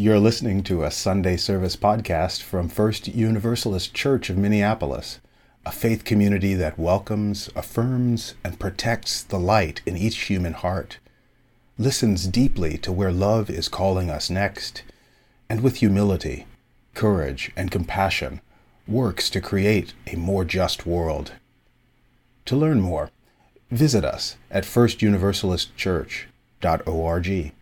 You're listening to a Sunday service podcast from First Universalist Church of Minneapolis, a faith community that welcomes, affirms, and protects the light in each human heart, listens deeply to where love is calling us next, and with humility, courage, and compassion, works to create a more just world. To learn more, visit us at firstuniversalistchurch.org.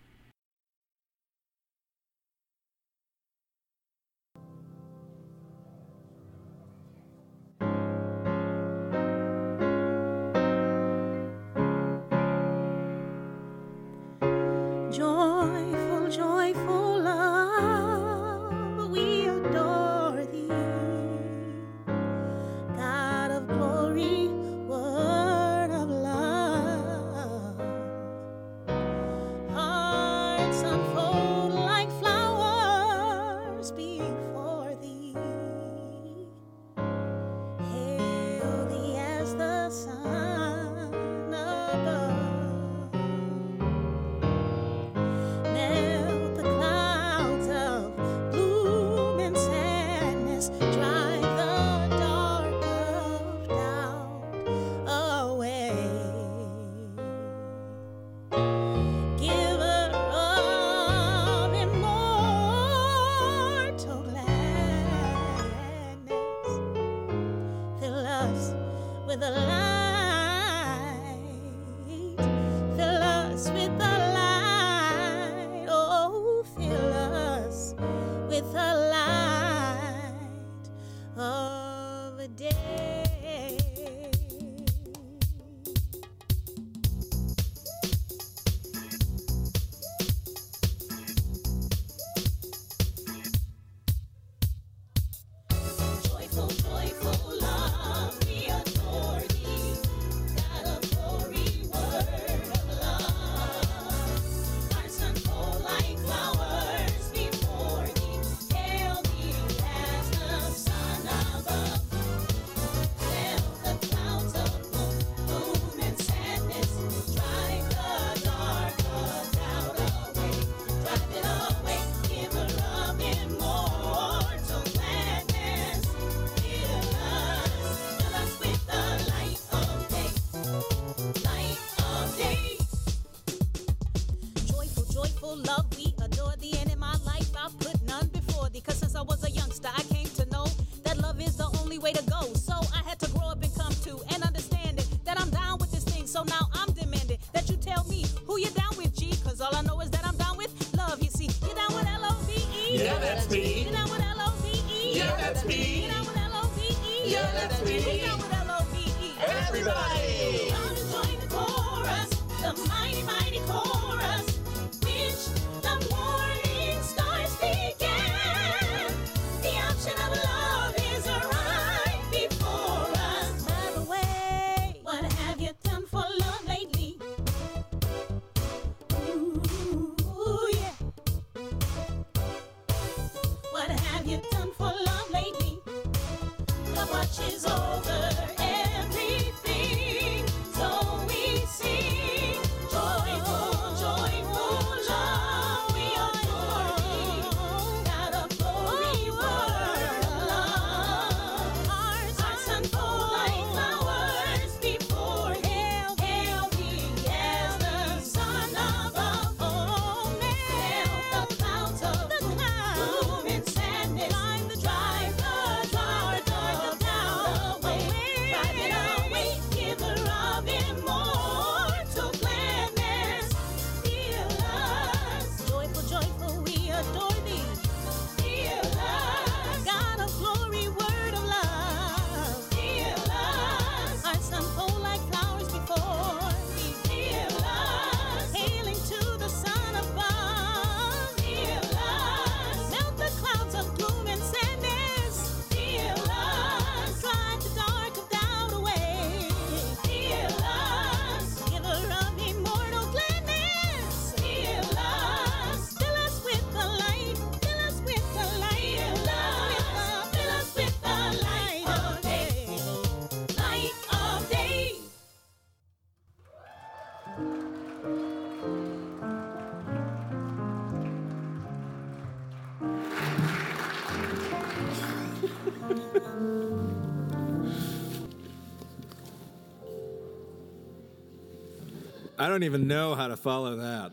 I don't even know how to follow that.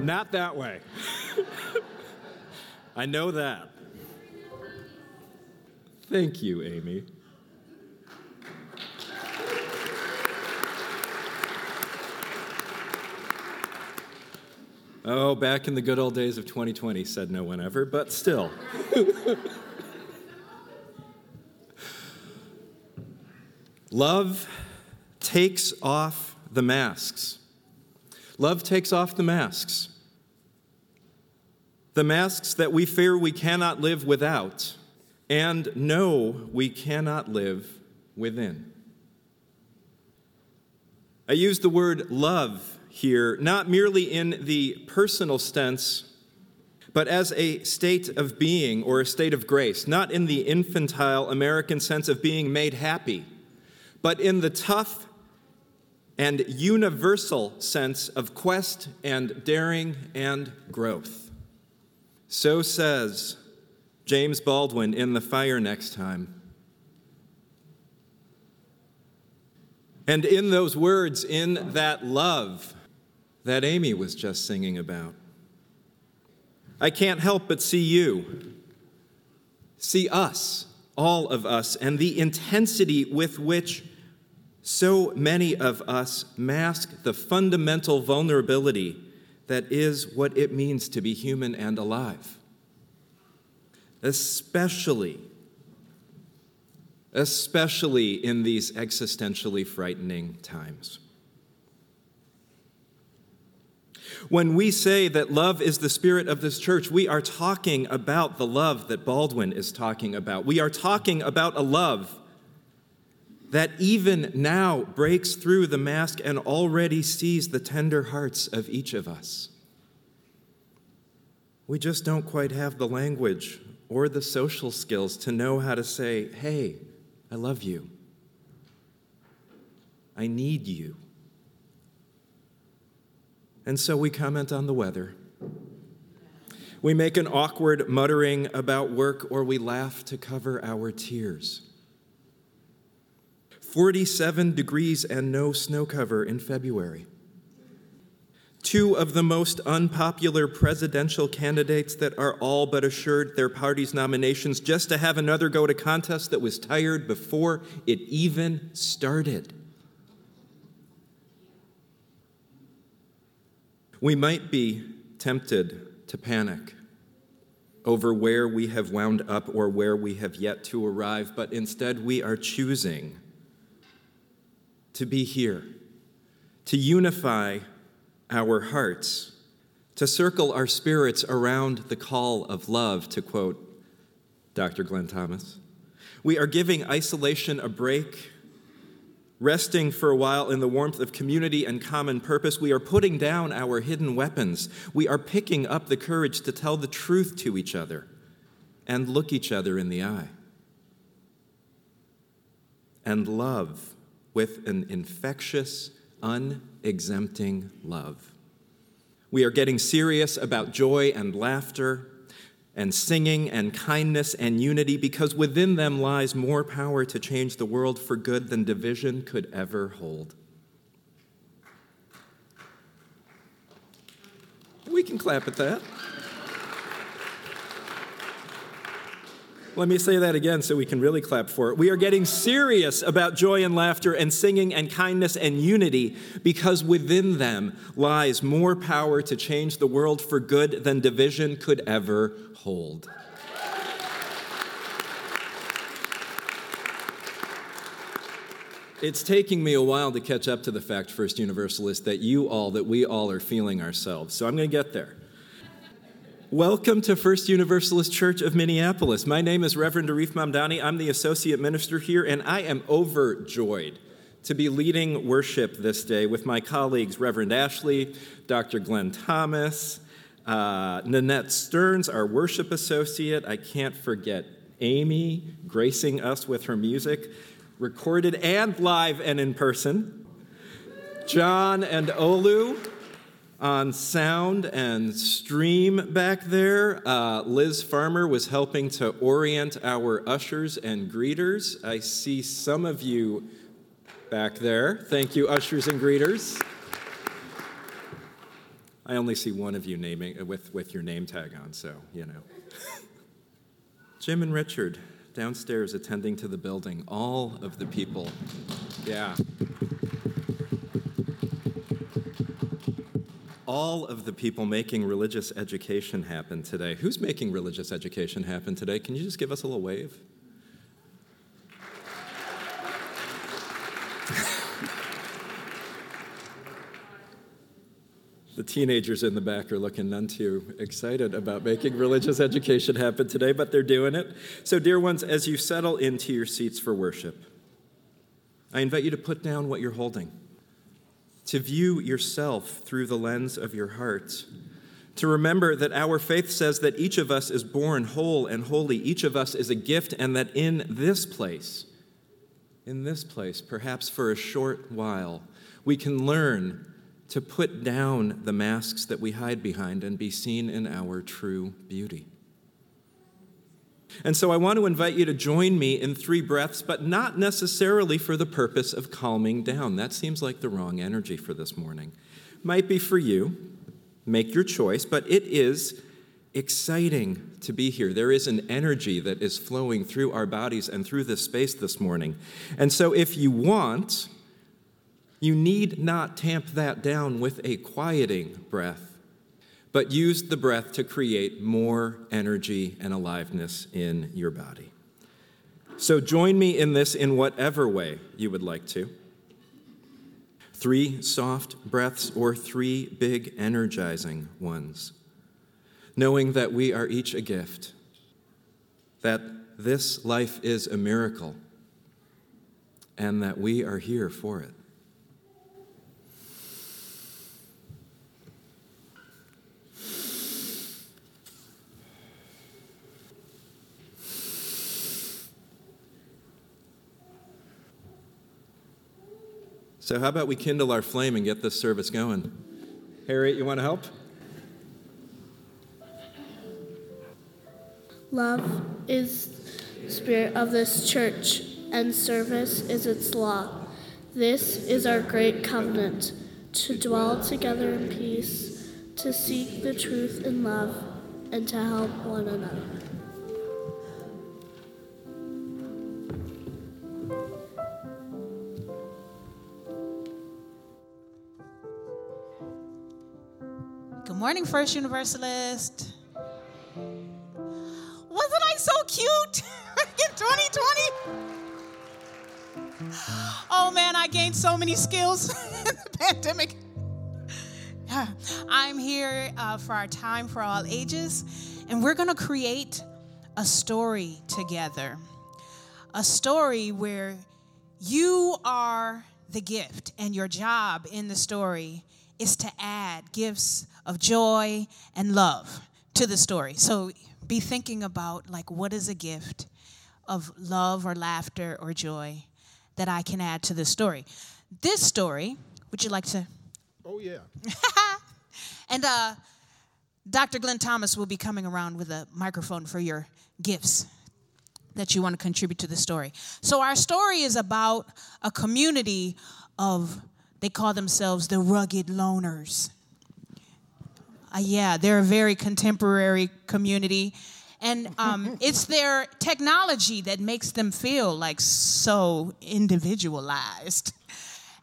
Not that way. I know that. Thank you, Aimee. Oh, back in the good old days of 2020, said no one ever, but still. Love takes off the masks. Love takes off the masks. The masks that we fear we cannot live without and know we cannot live within. I use the word love here not merely in the personal sense, but as a state of being or a state of grace, not in the infantile American sense of being made happy, but in the tough and universal sense of quest and daring and growth. So says James Baldwin in The Fire Next Time. And in those words, in that love that Aimee was just singing about, I can't help but see you, see us, all of us, and the intensity with which so many of us mask the fundamental vulnerability that is what it means to be human and alive. Especially, especially in these existentially frightening times. When we say that love is the spirit of this church, we are talking about the love that Baldwin is talking about. We are talking about a love that even now breaks through the mask and already sees the tender hearts of each of us. We just don't quite have the language or the social skills to know how to say, hey, I love you. I need you. And so we comment on the weather. We make an awkward muttering about work or we laugh to cover our tears. 47 degrees and no snow cover in February. Two of the most unpopular presidential candidates that are all but assured their party's nominations just to have another go to contest that was tired before it even started. We might be tempted to panic over where we have wound up or where we have yet to arrive, but instead we are choosing to be here, to unify our hearts, to circle our spirits around the call of love, to quote Dr. Glen Thomas. We are giving isolation a break, resting for a while in the warmth of community and common purpose. We are putting down our hidden weapons. We are picking up the courage to tell the truth to each other and look each other in the eye. And love with an infectious, unexempting love. We are getting serious about joy and laughter and singing and kindness and unity because within them lies more power to change the world for good than division could ever hold. We can clap at that. Let me say that again so we can really clap for it. We are getting serious about joy and laughter and singing and kindness and unity because within them lies more power to change the world for good than division could ever hold. It's taking me a while to catch up to the fact, First Universalist, that you all, that we all are feeling ourselves. So I'm going to get there. Welcome to First Universalist Church of Minneapolis. My name is Reverend Arif Mamdani. I'm the associate minister here, and I am overjoyed to be leading worship this day with my colleagues, Reverend Ashley, Dr. Glen Thomas, uh, Nanette Stearns, our worship associate. I can't forget Aimee gracing us with her music, recorded and live and in person. John and Olu on sound and stream back there. Uh, Liz Farmer was helping to orient our ushers and greeters. I see some of you back there. Thank you, ushers and greeters. I only see one of you naming with, with your name tag on, so you know. Jim and Richard downstairs attending to the building. All of the people. Yeah. All of the people making religious education happen today. Who's making religious education happen today? Can you just give us a little wave? The teenagers in the back are looking none too excited about making religious education happen today, but they're doing it. So, dear ones, as you settle into your seats for worship, I invite you to put down what you're holding, to view yourself through the lens of your heart, to remember that our faith says that each of us is born whole and holy, each of us is a gift, and that in this place, in this place, perhaps for a short while, we can learn to put down the masks that we hide behind and be seen in our true beauty. And so I want to invite you to join me in three breaths, but not necessarily for the purpose of calming down. That seems like the wrong energy for this morning. Might be for you. Make your choice, but it is exciting to be here. There is an energy that is flowing through our bodies and through this space this morning. And so if you want, you need not tamp that down with a quieting breath, but use the breath to create more energy and aliveness in your body. So join me in this in whatever way you would like to. Three soft breaths or three big energizing ones, knowing that we are each a gift, that this life is a miracle, and that we are here for it. So, how about we kindle our flame and get this service going? Harriet, you want to help? Love is the spirit of this church, and service is its law. This is our great covenant to dwell together in peace, to seek the truth in love, and to help one another. Morning, First Universalist. Wasn't I so cute in 2020? Oh man, I gained so many skills in the pandemic. I'm here uh, for our time for all ages, and we're going to create a story together. A story where you are the gift, and your job in the story is to add gifts of joy and love to the story. So be thinking about like what is a gift of love or laughter or joy that I can add to the story. This story, would you like to Oh, yeah. and uh, Dr. Glen Thomas will be coming around with a microphone for your gifts that you want to contribute to the story. So, our story is about a community of, they call themselves the rugged loners. Uh, yeah, they're a very contemporary community. And um, it's their technology that makes them feel like so individualized.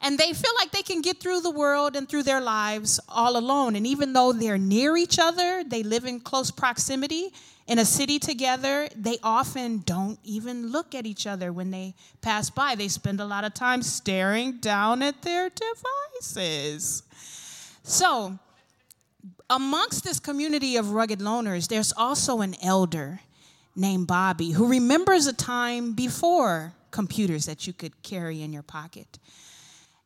And they feel like they can get through the world and through their lives all alone. And even though they're near each other, they live in close proximity in a city together, they often don't even look at each other when they pass by. They spend a lot of time staring down at their devices. So, amongst this community of rugged loners, there's also an elder named Bobby who remembers a time before computers that you could carry in your pocket.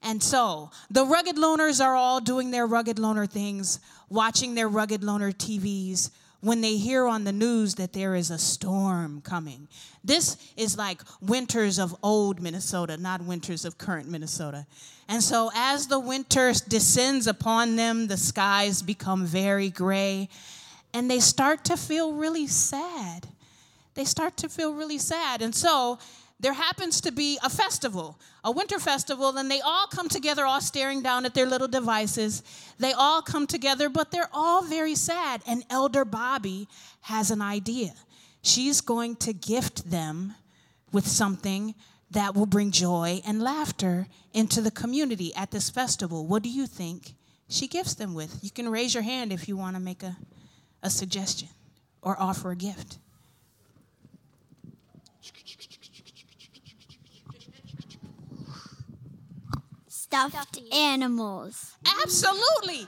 And so the rugged loners are all doing their rugged loner things, watching their rugged loner TVs when they hear on the news that there is a storm coming. This is like winters of old Minnesota, not winters of current Minnesota. And so as the winter descends upon them, the skies become very gray and they start to feel really sad. They start to feel really sad. And so there happens to be a festival, a winter festival, and they all come together, all staring down at their little devices. They all come together, but they're all very sad. And Elder Bobby has an idea. She's going to gift them with something that will bring joy and laughter into the community at this festival. What do you think she gifts them with? You can raise your hand if you want to make a, a suggestion or offer a gift. Stuffed animals. Absolutely.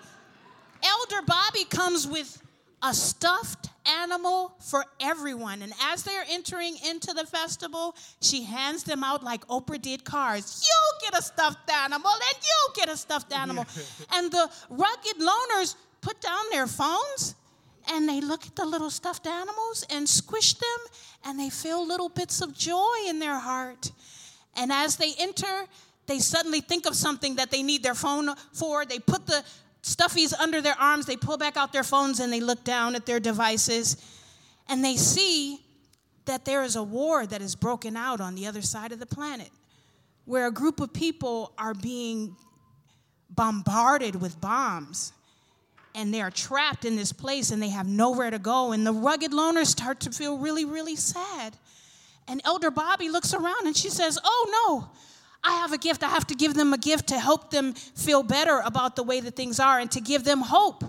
Elder Bobby comes with a stuffed animal for everyone. And as they're entering into the festival, she hands them out like Oprah did cars. You get a stuffed animal, and you get a stuffed animal. and the rugged loners put down their phones and they look at the little stuffed animals and squish them, and they feel little bits of joy in their heart. And as they enter, they suddenly think of something that they need their phone for. They put the stuffies under their arms, they pull back out their phones, and they look down at their devices. And they see that there is a war that is broken out on the other side of the planet, where a group of people are being bombarded with bombs. And they are trapped in this place and they have nowhere to go. And the rugged loners start to feel really, really sad. And Elder Bobby looks around and she says, Oh no, I have a gift. I have to give them a gift to help them feel better about the way that things are and to give them hope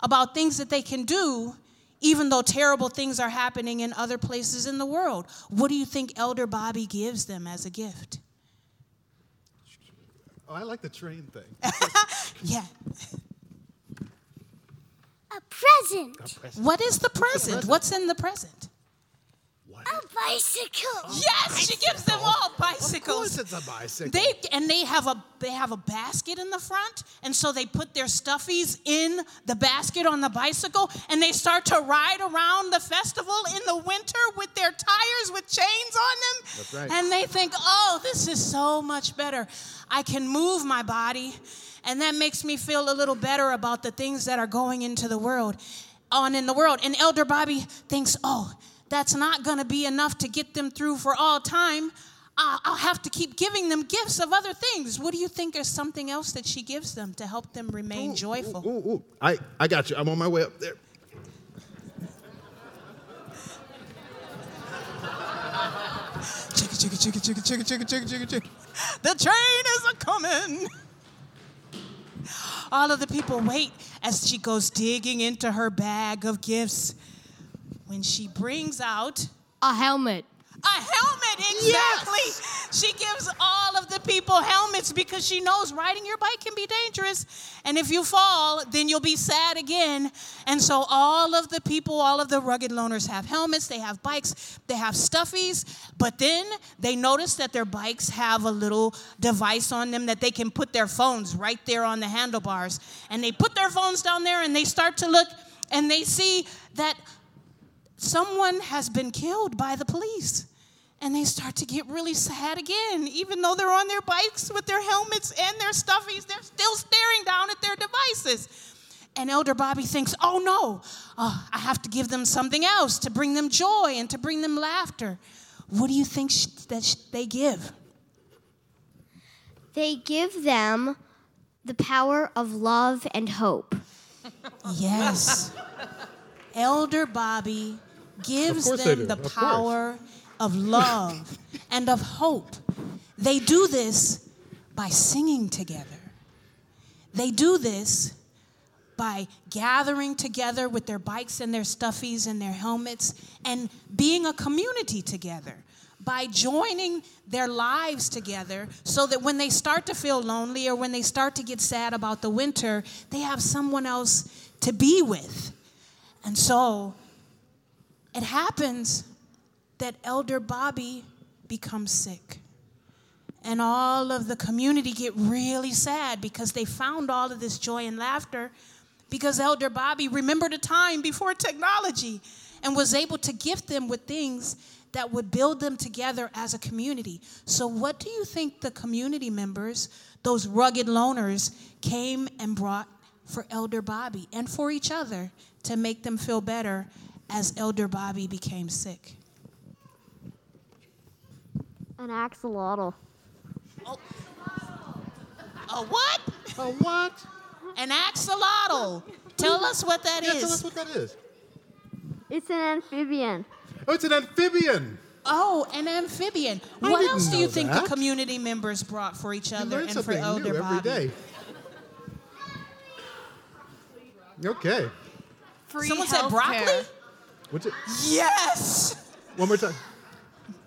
about things that they can do, even though terrible things are happening in other places in the world. What do you think Elder Bobby gives them as a gift? Oh, I like the train thing. Yeah. A present. What is the present? What's in the present? A bicycle. Yes, she gives them all bicycles. Of course, it's a bicycle. They and they have a they have a basket in the front, and so they put their stuffies in the basket on the bicycle, and they start to ride around the festival in the winter with their tires with chains on them. That's right. And they think, oh, this is so much better. I can move my body, and that makes me feel a little better about the things that are going into the world, on in the world. And Elder Bobby thinks, oh, that's not going to be enough to get them through for all time. I'll have to keep giving them gifts of other things. What do you think is something else that she gives them to help them remain joyful? Ooh, ooh. I, I got you. I'm on my way up there. Chicka, chicka, chicka, chicka, chicka, chicka, chicka, chicka, chicka. The train is a coming. All of the people wait as she goes digging into her bag of gifts. When she brings out A helmet. a helmet, exactly. She gives all of the people helmets because she knows riding your bike can be dangerous. And if you fall, then you'll be sad again. And so all of the people, all of the rugged loners have helmets, they have bikes, they have stuffies, but then they notice that their bikes have a little device on them that they can put their phones right there on the handlebars. And they put their phones down there and they start to look and they see that someone has been killed by the police. And they start to get really sad again. Even though they're on their bikes with their helmets and their stuffies, they're still staring down at their devices. And Elder Bobby thinks, oh no, uh, I have to give them something else to bring them joy and to bring them laughter. What do you think sh- that sh- they give? They give them the power of love and hope. Yes. Elder Bobby gives them the of course. power of love and of hope. They do this by singing together. They do this by gathering together with their bikes and their stuffies and their helmets and being a community together. By joining their lives together so that when they start to feel lonely or when they start to get sad about the winter, they have someone else to be with. And so it happens that Elder Bobby becomes sick. And all of the community get really sad because they found all of this joy and laughter because Elder Bobby remembered a time before technology and was able to gift them with things that would build them together as a community. So, what do you think the community members, those rugged loners, came and brought for Elder Bobby and for each other to make them feel better as Elder Bobby became sick? An axolotl. Oh. A what? Oh, what? An axolotl. Tell us what that Yeah, is. tell us what that is. It's an amphibian. Oh, it's an amphibian. Oh, an amphibian. I what didn't else do you think that. the community members brought for each other and for something Elder new every Bobby? day. Okay. Free Someone said healthcare. broccoli? What's it? Yes. One more time.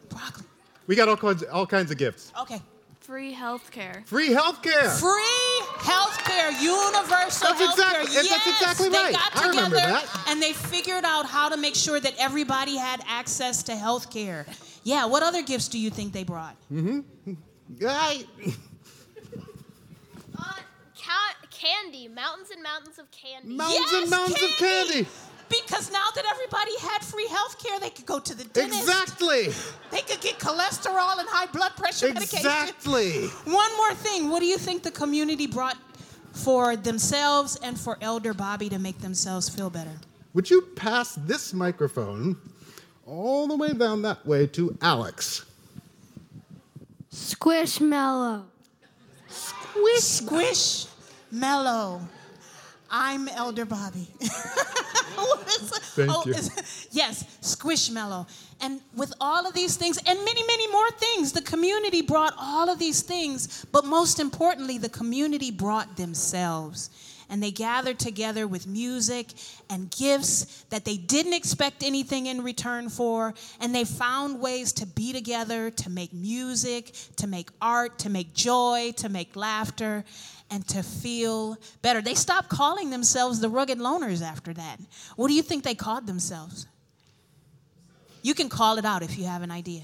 Broccoli. We got all kinds, all kinds of gifts. Okay. Free healthcare. Free healthcare. Free healthcare, universal That's healthcare. exactly- that's yes, exactly they right. got I remember together that. and they figured out how to make sure that everybody had access to healthcare. Yeah. What other gifts do you think they brought? I, Uh, ca- candy, mountains and mountains of candy. mountains Yes, and mountains of candy. Because now that everybody had free health care, they could go to the dentist. Exactly. They could get cholesterol and high blood pressure medication. Exactly. One more thing. What do you think the community brought for themselves and for Elder Bobby to make themselves feel better? Would you pass this microphone all the way down that way to Alex? Squishmallow. Squish, squish, mellow. I'm Elder Bobby. What oh, is it? Thank you. is- yes, squishmallow. And with all of these things, and many, many more things, the community brought all of these things, but most importantly, the community brought themselves. And they gathered together with music and gifts that they didn't expect anything in return for. And they found ways to be together, to make music, to make art, to make joy, to make laughter, and to feel better. They stopped calling themselves the rugged loners after that. What do you think they called themselves? You can call it out if you have an idea.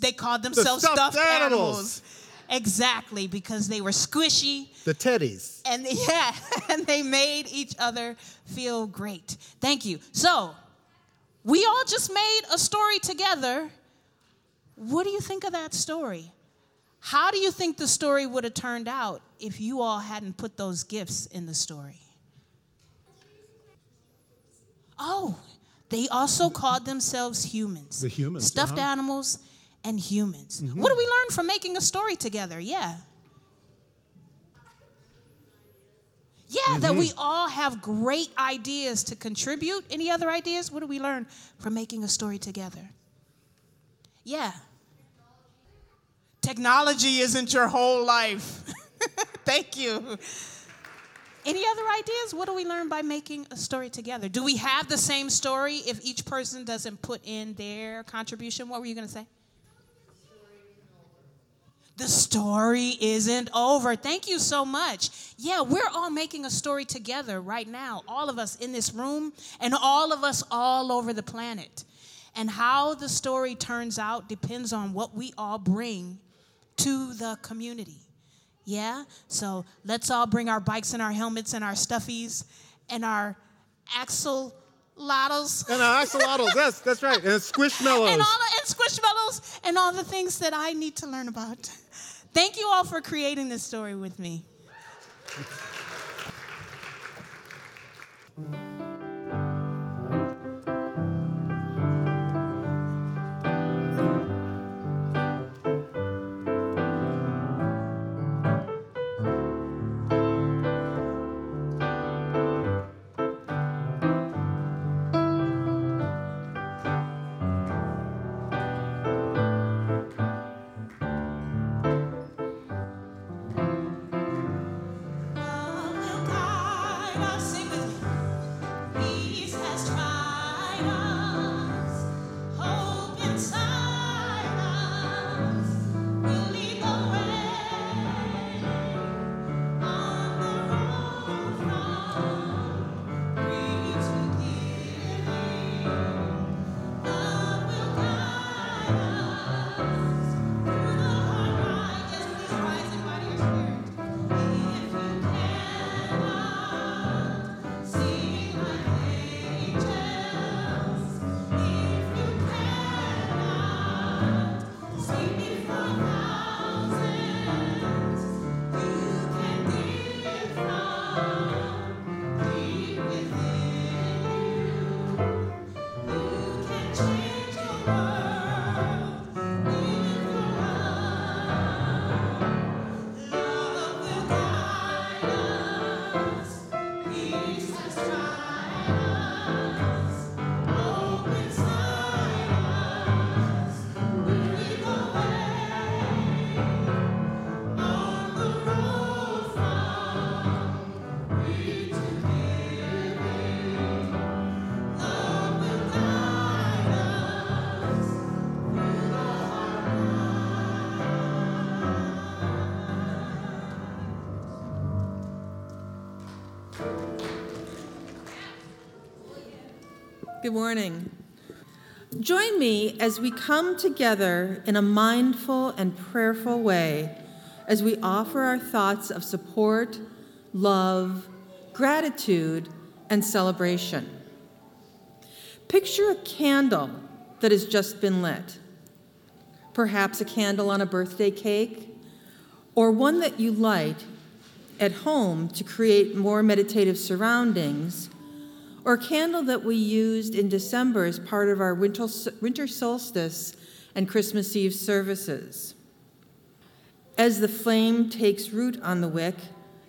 They called themselves stuffed stuffed, animals. animals. Exactly, because they were squishy The teddies. and yeah, and they made each other feel great. Thank you. So, we all just made a story together. What do you think of that story? How do you think the story would have turned out if you all hadn't put those gifts in the story? Oh, they also called themselves humans. The humans, Stuffed uh-huh. animals and humans. Mm-hmm. What do we learn from making a story together? Yeah. Yeah, that mm-hmm. we all have great ideas to contribute. Any other ideas? What do we learn from making a story together? Yeah. Technology isn't your whole life. Thank you. Any other ideas? What do we learn by making a story together? Do we have the same story if each person doesn't put in their contribution? What were you going to say? The story isn't over. Thank you so much. Yeah, we're all making a story together right now, all of us in this room and all of us all over the planet. And how the story turns out depends on what we all bring to the community. Yeah? So let's all bring our bikes and our helmets and our stuffies and our axolotls. And our axolotls. yes, that's right. And squishmallows. And all the, and squishmallows and all the things that I need to learn about. Thank you all for creating this story with me. Good morning. Join me as we come together in a mindful and prayerful way as we offer our thoughts of support, love, gratitude, and celebration. Picture a candle that has just been lit. Perhaps a candle on a birthday cake, or one that you light at home to create more meditative surroundings or candle that we used in December as part of our winter, winter solstice and Christmas Eve services. As the flame takes root on the wick,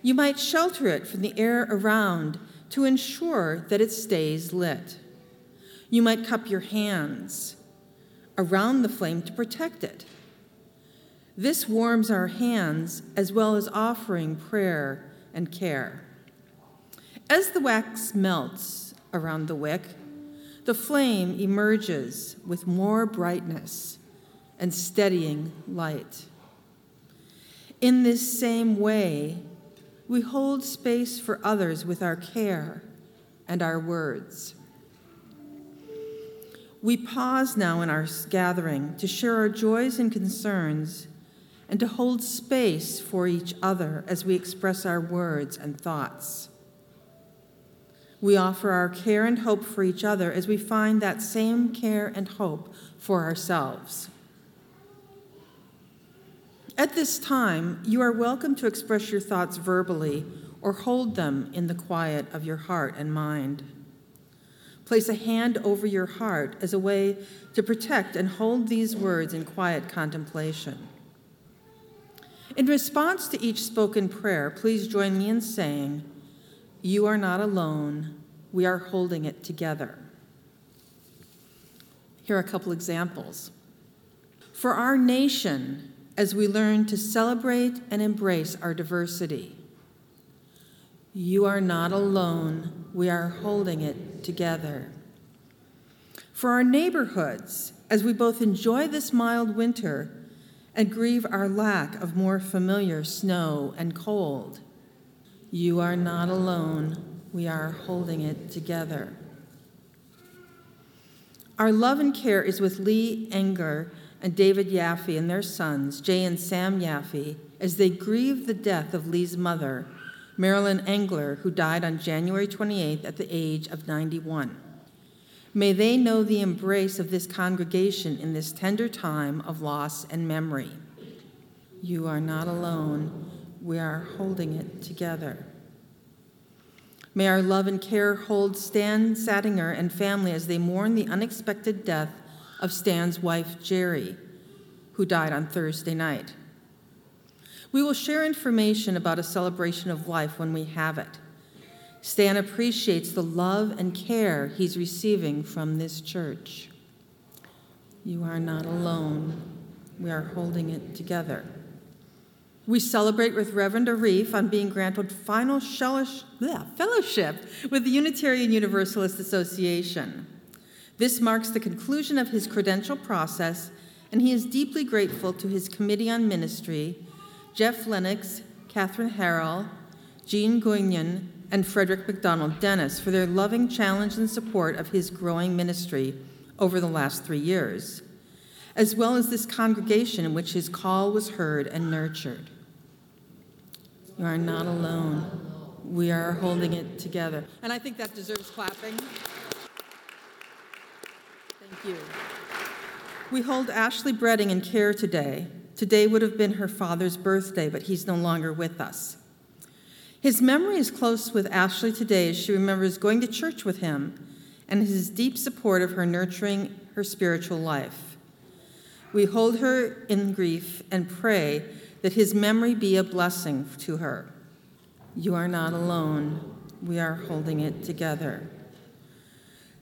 you might shelter it from the air around to ensure that it stays lit. You might cup your hands around the flame to protect it. This warms our hands as well as offering prayer and care. As the wax melts around the wick, the flame emerges with more brightness and steadying light. In this same way, we hold space for others with our care and our words. We pause now in our gathering to share our joys and concerns and to hold space for each other as we express our words and thoughts. We offer our care and hope for each other as we find that same care and hope for ourselves. At this time, you are welcome to express your thoughts verbally or hold them in the quiet of your heart and mind. Place a hand over your heart as a way to protect and hold these words in quiet contemplation. In response to each spoken prayer, please join me in saying, You are not alone. We are holding it together. Here are a couple examples. For our nation, as we learn to celebrate and embrace our diversity, you are not alone. We are holding it together. For our neighborhoods, as we both enjoy this mild winter and grieve our lack of more familiar snow and cold, you are not alone. We are holding it together. Our love and care is with Lee Enger and David Yaffe and their sons, Jay and Sam Yaffe, as they grieve the death of Lee's mother, Marilyn Engler, who died on January 28th at the age of 91. May they know the embrace of this congregation in this tender time of loss and memory. You are not alone. We are holding it together. May our love and care hold Stan Sattinger and family as they mourn the unexpected death of Stan's wife, Jerry, who died on Thursday night. We will share information about a celebration of life when we have it. Stan appreciates the love and care he's receiving from this church. You are not alone. We are holding it together. We celebrate with Reverend Arif on being granted final fellowship with the Unitarian Universalist Association. This marks the conclusion of his credential process, and he is deeply grateful to his Committee on Ministry, Jeff Lennox, Catherine Harrell, Jean Guignon, and Frederick McDonald Dennis for their loving challenge and support of his growing ministry over the last three years, as well as this congregation in which his call was heard and nurtured. You are not alone. We are holding it together. And I think that deserves clapping. Thank you. We hold Ashley Breading in care today. Today would have been her father's birthday, but he's no longer with us. His memory is close with Ashley today as she remembers going to church with him and his deep support of her nurturing her spiritual life. We hold her in grief and pray that his memory be a blessing to her. You are not alone. We are holding it together.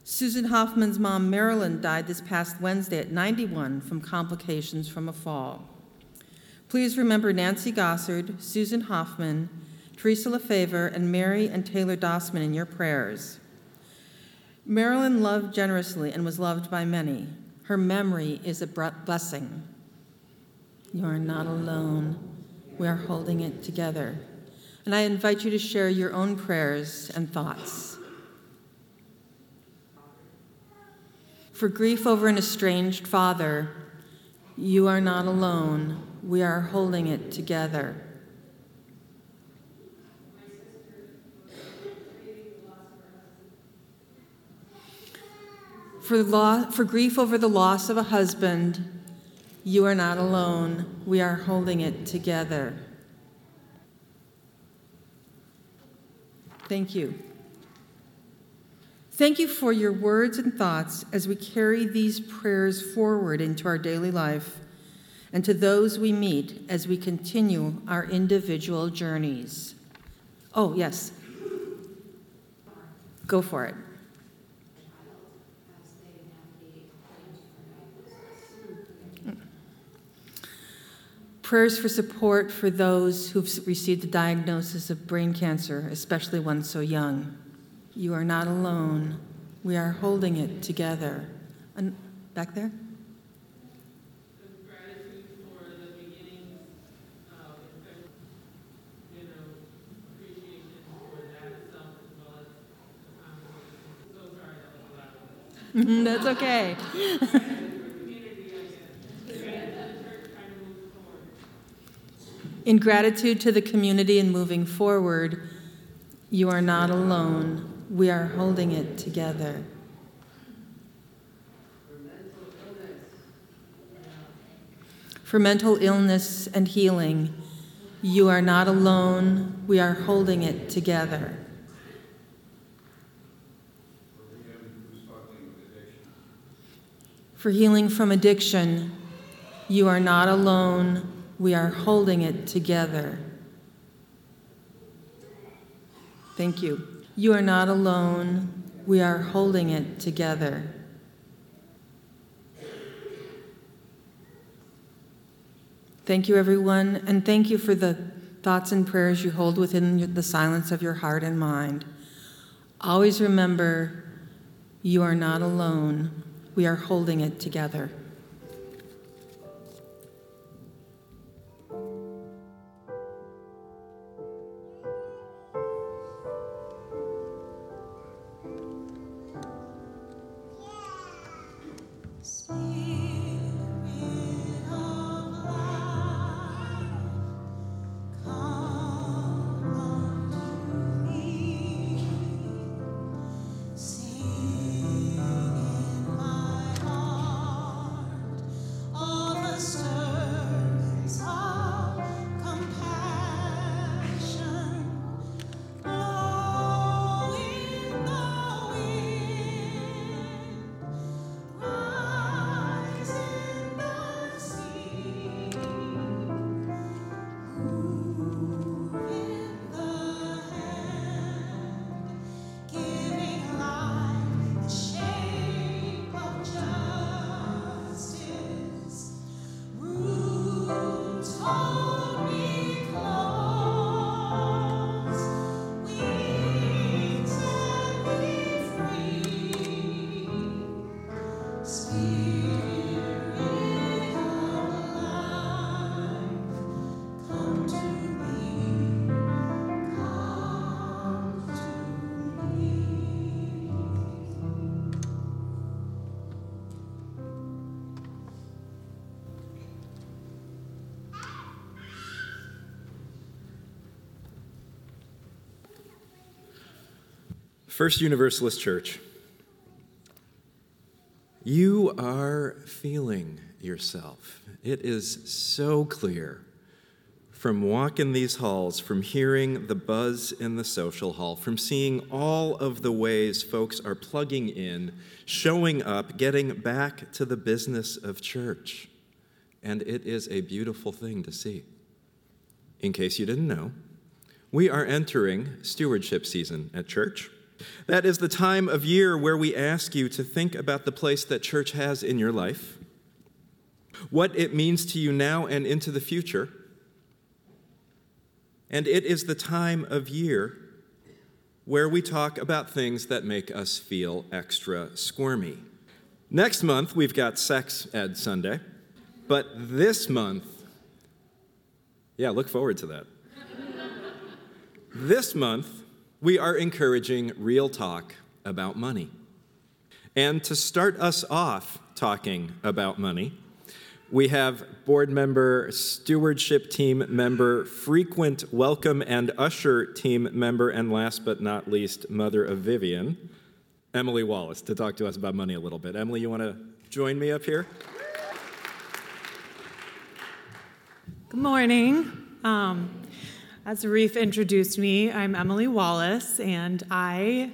Susan Hoffman's mom, Marilyn, died this past Wednesday at 91 from complications from a fall. Please remember Nancy Gossard, Susan Hoffman, Teresa LaFavor, and Mary and Taylor Dossman in your prayers. Marilyn loved generously and was loved by many. Her memory is a blessing. You are not alone. We are holding it together. and I invite you to share your own prayers and thoughts. For grief over an estranged father, you are not alone. We are holding it together. For, lo- for grief over the loss of a husband, you are not alone. We are holding it together. Thank you. Thank you for your words and thoughts as we carry these prayers forward into our daily life and to those we meet as we continue our individual journeys. Oh, yes. Go for it. Prayers for support for those who've received a diagnosis of brain cancer, especially one so young. You are not alone. We are holding it together. And back there? That's okay. In gratitude to the community and moving forward, you are not alone. We are holding it together. For mental illness and healing, you are not alone. We are holding it together. For healing from addiction, you are not alone. We are holding it together. Thank you. You are not alone. We are holding it together. Thank you, everyone, and thank you for the thoughts and prayers you hold within the silence of your heart and mind. Always remember you are not alone. We are holding it together. First Universalist Church, you are feeling yourself. It is so clear from walking these halls, from hearing the buzz in the social hall, from seeing all of the ways folks are plugging in, showing up, getting back to the business of church. And it is a beautiful thing to see. In case you didn't know, we are entering stewardship season at church. That is the time of year where we ask you to think about the place that church has in your life, what it means to you now and into the future. And it is the time of year where we talk about things that make us feel extra squirmy. Next month, we've got Sex Ed Sunday, but this month, yeah, look forward to that. This month, we are encouraging real talk about money. And to start us off talking about money, we have board member, stewardship team member, frequent welcome and usher team member, and last but not least, mother of Vivian, Emily Wallace, to talk to us about money a little bit. Emily, you want to join me up here? Good morning. Um, as Reef introduced me, I'm Emily Wallace, and I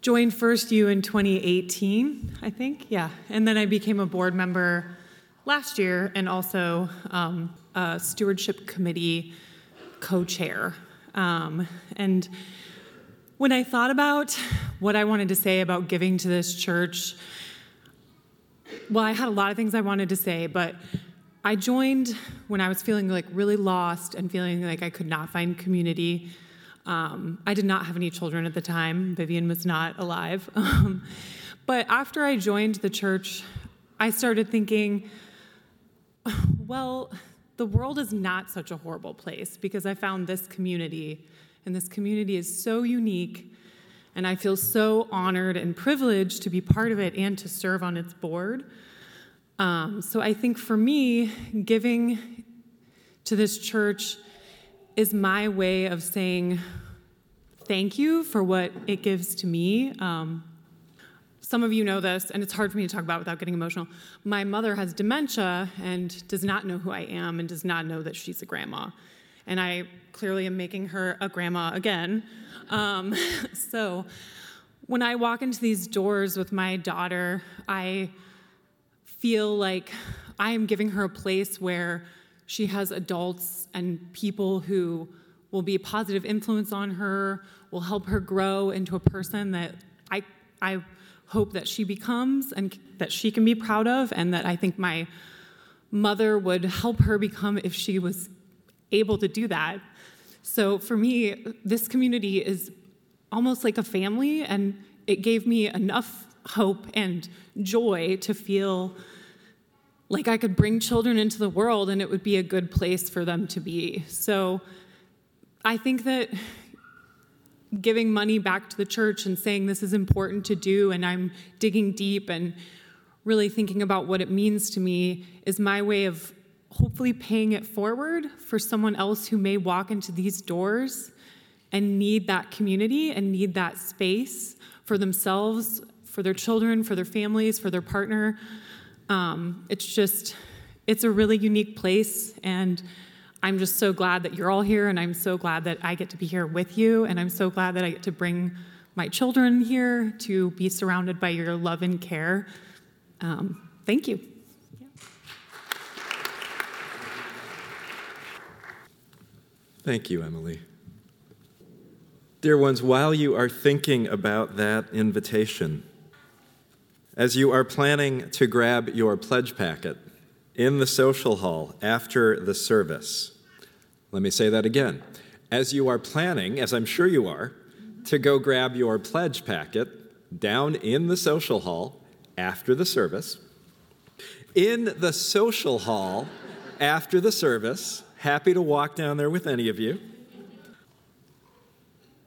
joined First U in 2018, I think. Yeah. And then I became a board member last year and also um, a stewardship committee co chair. Um, and when I thought about what I wanted to say about giving to this church, well, I had a lot of things I wanted to say, but I joined when I was feeling like really lost and feeling like I could not find community. Um, I did not have any children at the time. Vivian was not alive. Um, but after I joined the church, I started thinking, well, the world is not such a horrible place because I found this community, and this community is so unique, and I feel so honored and privileged to be part of it and to serve on its board. Um, so I think for me, giving to this church is my way of saying thank you for what it gives to me. Um, some of you know this, and it's hard for me to talk about without getting emotional. My mother has dementia and does not know who I am and does not know that she's a grandma. And I clearly am making her a grandma again. Um, so when I walk into these doors with my daughter, I feel like I am giving her a place where she has adults and people who will be a positive influence on her, will help her grow into a person that I, I hope that she becomes and that she can be proud of, and that I think my mother would help her become if she was able to do that. So for me, this community is almost like a family, and it gave me enough hope and joy to feel like I could bring children into the world and it would be a good place for them to be. So I think that giving money back to the church and saying this is important to do and I'm digging deep and really thinking about what it means to me is my way of hopefully paying it forward for someone else who may walk into these doors and need that community and need that space for themselves, for their children, for their families, for their partner. Um, it's just, it's a really unique place, and I'm just so glad that you're all here, and I'm so glad that I get to be here with you, and I'm so glad that I get to bring my children here to be surrounded by your love and care. Um, thank you. Thank you, Emily. Dear ones, while you are thinking about that invitation, as you are planning to grab your pledge packet in the social hall after the service, let me say that again. As you are planning, as I'm sure you are, to go grab your pledge packet down in the social hall after the service, in the social hall after the service, happy to walk down there with any of you.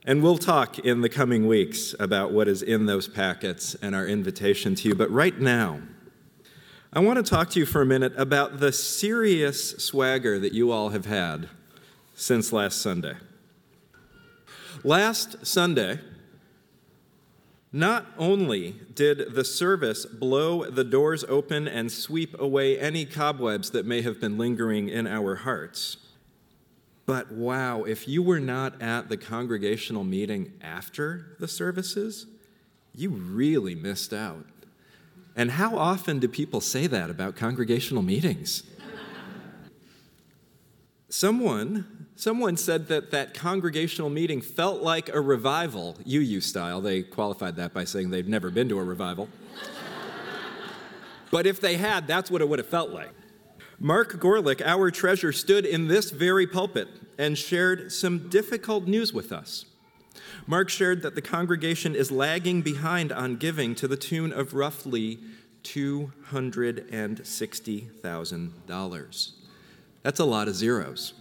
And we'll talk in the coming weeks about what is in those packets and our invitation to you. But right now, I want to talk to you for a minute about the serious swagger that you all have had since last Sunday. Last Sunday, not only did the service blow the doors open and sweep away any cobwebs that may have been lingering in our hearts, but wow, if you were not at the congregational meeting after the services, you really missed out. And how often do people say that about congregational meetings? Someone, someone said that that congregational meeting felt like a revival, UU style. They qualified that by saying they've never been to a revival. but if they had, that's what it would have felt like. Mark Gorlick, our treasurer, stood in this very pulpit and shared some difficult news with us. Mark shared that the congregation is lagging behind on giving to the tune of roughly $260,000. That's a lot of zeros.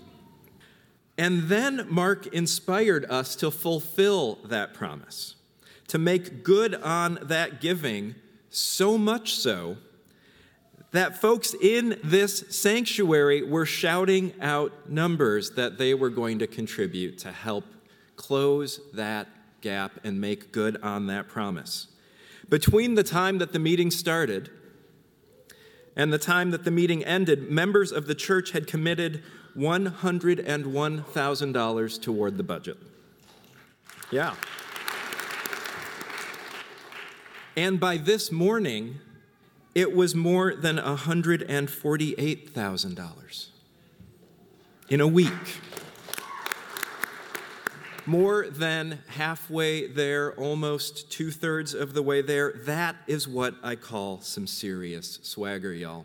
And then Mark inspired us to fulfill that promise, to make good on that giving, so much so that folks in this sanctuary were shouting out numbers that they were going to contribute to help close that gap and make good on that promise. Between the time that the meeting started and the time that the meeting ended, members of the church had committed $101,000 toward the budget. Yeah. And by this morning, it was more than $148,000 in a week. More than halfway there, almost two thirds of the way there. That is what I call some serious swagger, y'all.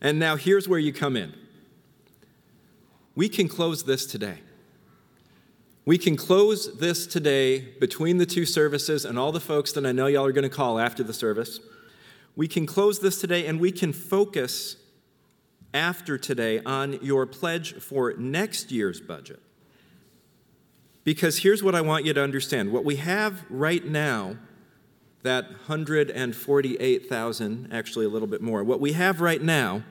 And now here's where you come in. We can close this today. We can close this today between the two services and all the folks that I know y'all are going to call after the service. We can close this today and we can focus after today on your pledge for next year's budget. Because here's what I want you to understand what we have right now, that 148,000, actually a little bit more, what we have right now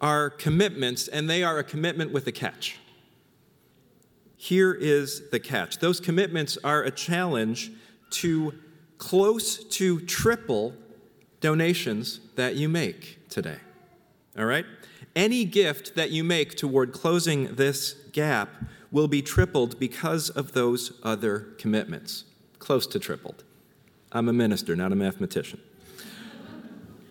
are commitments, and they are a commitment with a catch. Here is the catch those commitments are a challenge to close to triple donations that you make today. All right? Any gift that you make toward closing this gap will be tripled because of those other commitments. Close to tripled. I'm a minister, not a mathematician.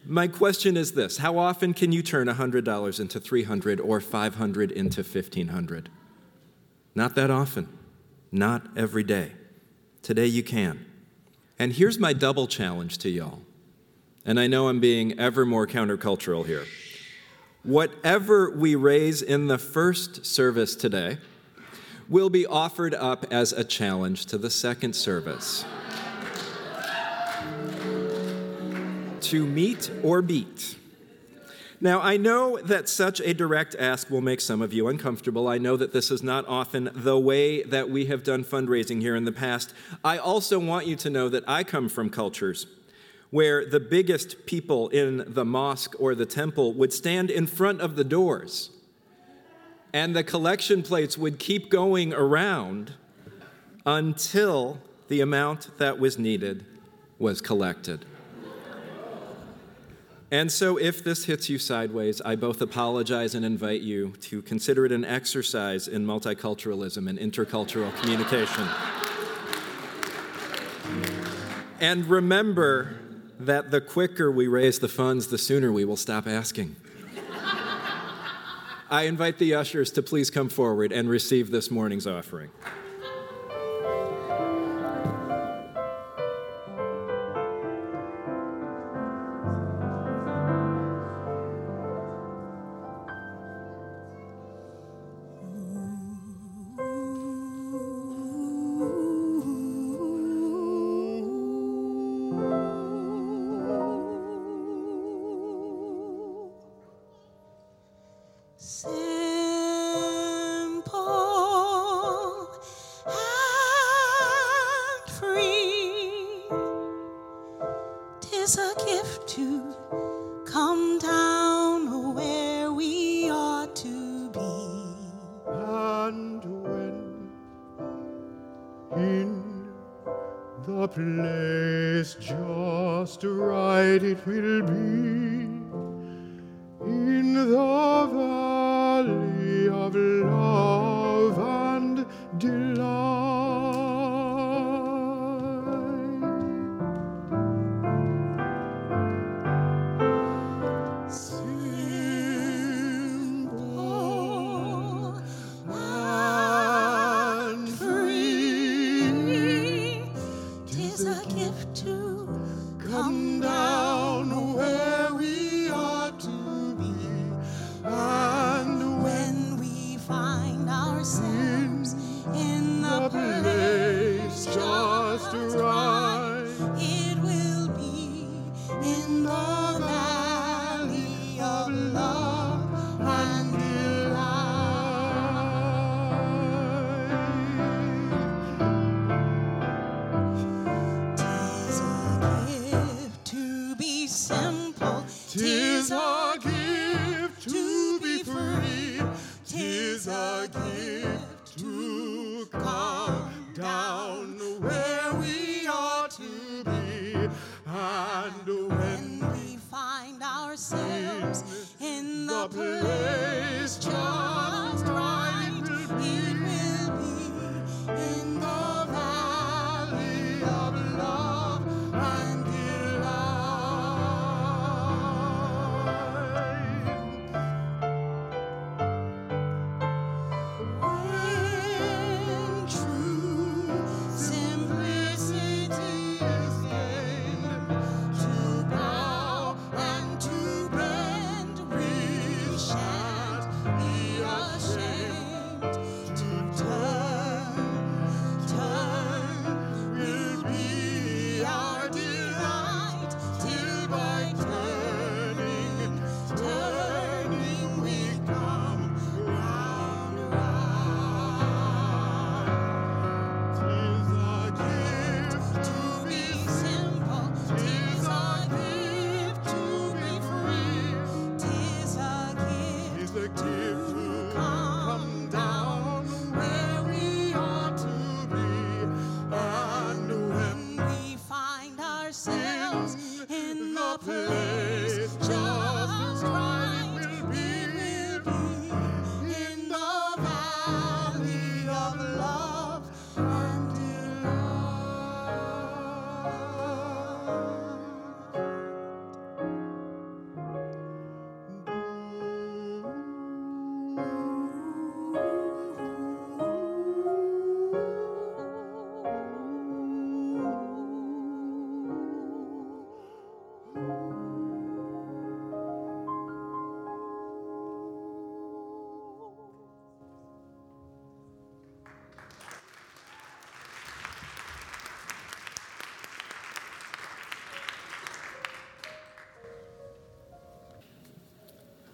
My question is this How often can you turn $100 into 300 or 500 into 1500? Not that often. Not every day. Today you can. And here's my double challenge to y'all. And I know I'm being ever more countercultural here. Whatever we raise in the first service today will be offered up as a challenge to the second service. to meet or beat. Now, I know that such a direct ask will make some of you uncomfortable. I know that this is not often the way that we have done fundraising here in the past. I also want you to know that I come from cultures where the biggest people in the mosque or the temple would stand in front of the doors and the collection plates would keep going around until the amount that was needed was collected. And so, if this hits you sideways, I both apologize and invite you to consider it an exercise in multiculturalism and intercultural communication. And remember that the quicker we raise the funds, the sooner we will stop asking. I invite the ushers to please come forward and receive this morning's offering.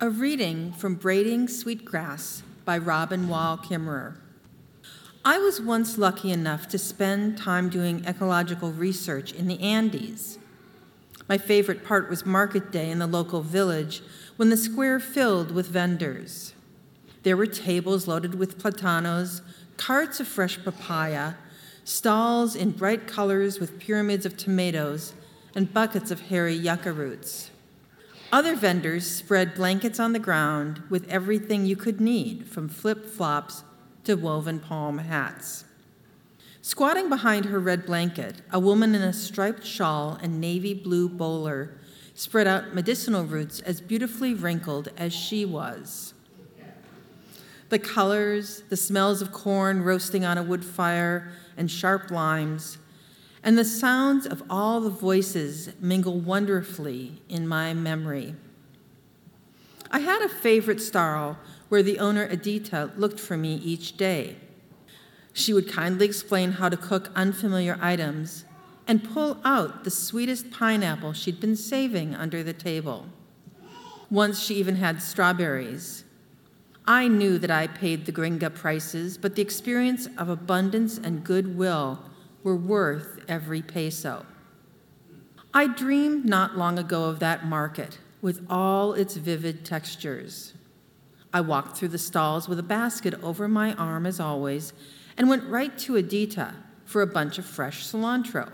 A reading from Braiding Sweetgrass by Robin Wall Kimmerer. I was once lucky enough to spend time doing ecological research in the Andes. My favorite part was market day in the local village when the square filled with vendors. There were tables loaded with platanos, carts of fresh papaya, stalls in bright colors with pyramids of tomatoes, and buckets of hairy yucca roots. Other vendors spread blankets on the ground with everything you could need, from flip flops to woven palm hats. Squatting behind her red blanket, a woman in a striped shawl and navy blue bowler spread out medicinal roots as beautifully wrinkled as she was. The colors, the smells of corn roasting on a wood fire, and sharp limes, and the sounds of all the voices mingle wonderfully in my memory. I had a favorite stall where the owner, Edita, looked for me each day. She would kindly explain how to cook unfamiliar items and pull out the sweetest pineapple she'd been saving under the table. Once she even had strawberries. I knew that I paid the gringa prices, but the experience of abundance and goodwill were worth every peso. I dreamed not long ago of that market with all its vivid textures. I walked through the stalls with a basket over my arm, as always, and went right to Edita for a bunch of fresh cilantro.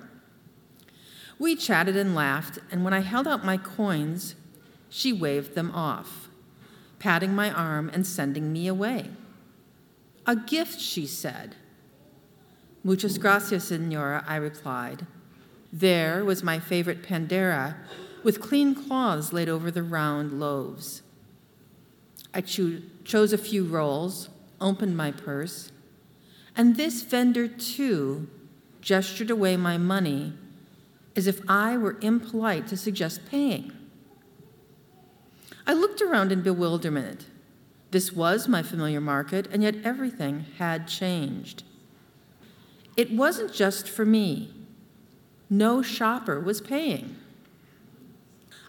We chatted and laughed, and when I held out my coins, she waved them off, patting my arm and sending me away. A gift, she said. Muchas gracias, senora, I replied. There was my favorite pandera with clean cloths laid over the round loaves. I cho- chose a few rolls, opened my purse, and this vendor, too, gestured away my money as if I were impolite to suggest paying. I looked around in bewilderment. This was my familiar market, and yet everything had changed. It wasn't just for me. No shopper was paying.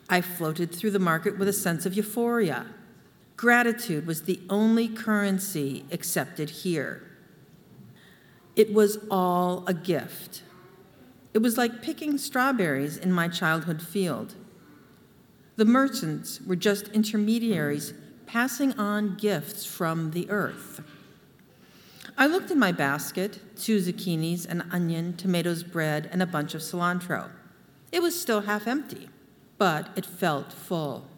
I floated through the market with a sense of euphoria. Gratitude was the only currency accepted here. It was all a gift. It was like picking strawberries in my childhood field. The merchants were just intermediaries passing on gifts from the earth. I looked in my basket two zucchinis, an onion, tomatoes, bread, and a bunch of cilantro. It was still half empty, but it felt full.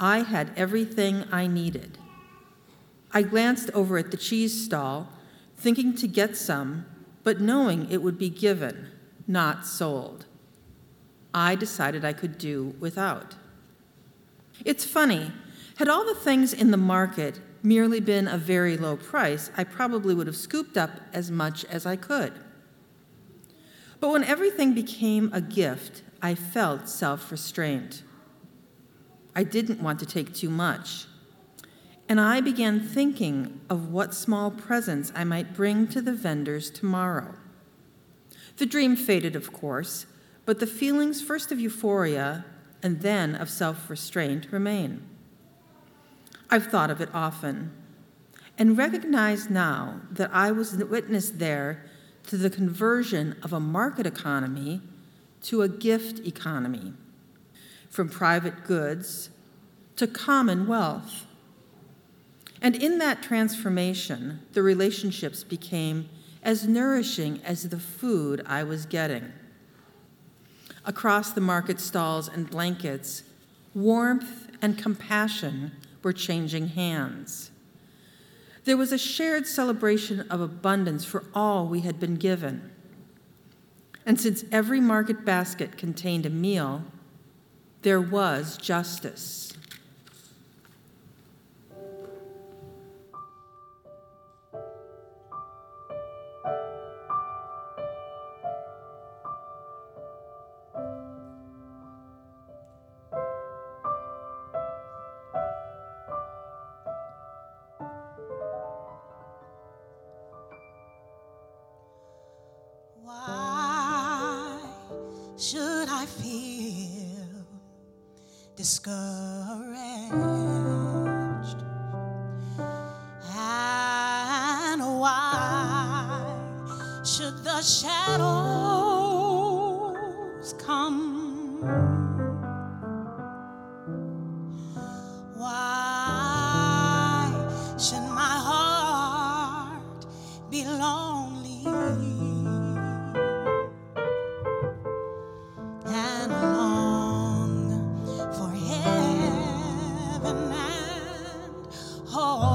I had everything I needed. I glanced over at the cheese stall, thinking to get some, but knowing it would be given, not sold. I decided I could do without. It's funny, had all the things in the market merely been a very low price, I probably would have scooped up as much as I could. But when everything became a gift, I felt self restraint. I didn't want to take too much. And I began thinking of what small presents I might bring to the vendors tomorrow. The dream faded, of course, but the feelings first of euphoria and then of self restraint remain. I've thought of it often and recognize now that I was the witness there to the conversion of a market economy to a gift economy, from private goods to common wealth. And in that transformation, the relationships became as nourishing as the food I was getting. Across the market stalls and blankets, warmth and compassion were changing hands. There was a shared celebration of abundance for all we had been given. And since every market basket contained a meal, there was justice. Home.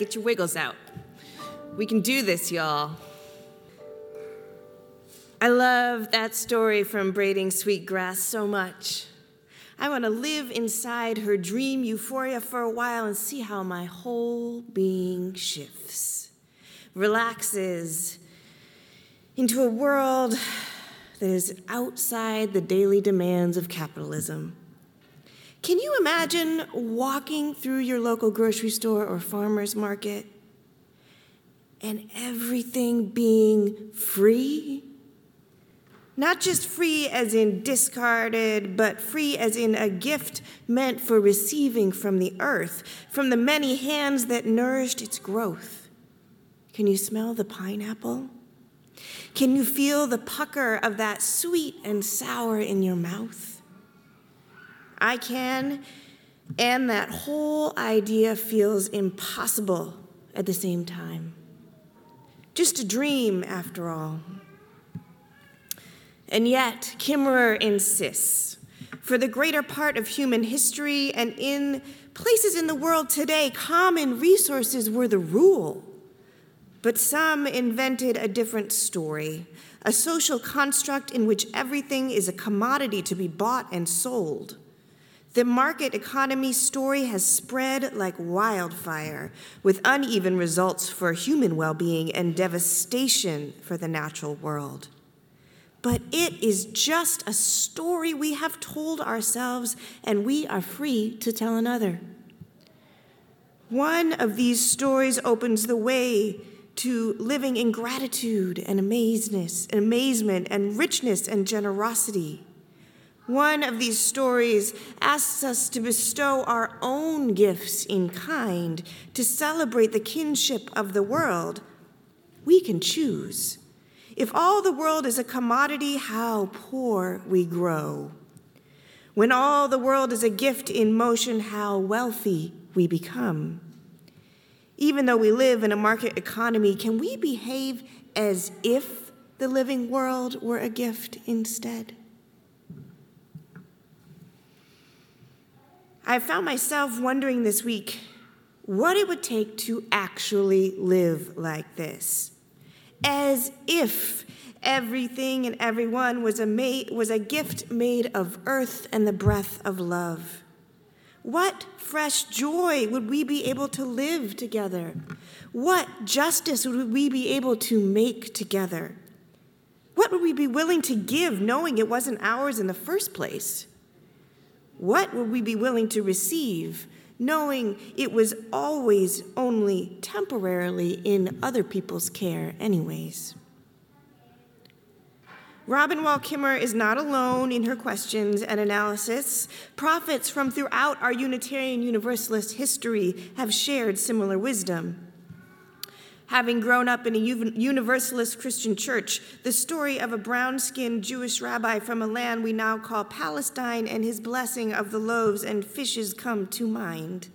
Get your wiggles out. We can do this, y'all. I love that story from Braiding Sweetgrass so much. I want to live inside her dream euphoria for a while and see how my whole being shifts, relaxes into a world that is outside the daily demands of capitalism. Can you imagine walking through your local grocery store or farmer's market and everything being free? Not just free as in discarded, but free as in a gift meant for receiving from the earth, from the many hands that nourished its growth. Can you smell the pineapple? Can you feel the pucker of that sweet and sour in your mouth? I can, and that whole idea feels impossible at the same time. Just a dream, after all. And yet, Kimmerer insists for the greater part of human history and in places in the world today, common resources were the rule. But some invented a different story, a social construct in which everything is a commodity to be bought and sold. The market economy story has spread like wildfire, with uneven results for human well being and devastation for the natural world. But it is just a story we have told ourselves, and we are free to tell another. One of these stories opens the way to living in gratitude and amazement, amazement and richness and generosity. One of these stories asks us to bestow our own gifts in kind, to celebrate the kinship of the world. We can choose. If all the world is a commodity, how poor we grow. When all the world is a gift in motion, how wealthy we become. Even though we live in a market economy, can we behave as if the living world were a gift instead? I found myself wondering this week what it would take to actually live like this. As if everything and everyone was a, ma- was a gift made of earth and the breath of love. What fresh joy would we be able to live together? What justice would we be able to make together? What would we be willing to give knowing it wasn't ours in the first place? What would we be willing to receive knowing it was always only temporarily in other people's care, anyways? Robin Wall Kimmerer is not alone in her questions and analysis. Prophets from throughout our Unitarian Universalist history have shared similar wisdom. Having grown up in a Universalist Christian church, the story of a brown skinned Jewish rabbi from a land we now call Palestine and his blessing of the loaves and fishes come to mind.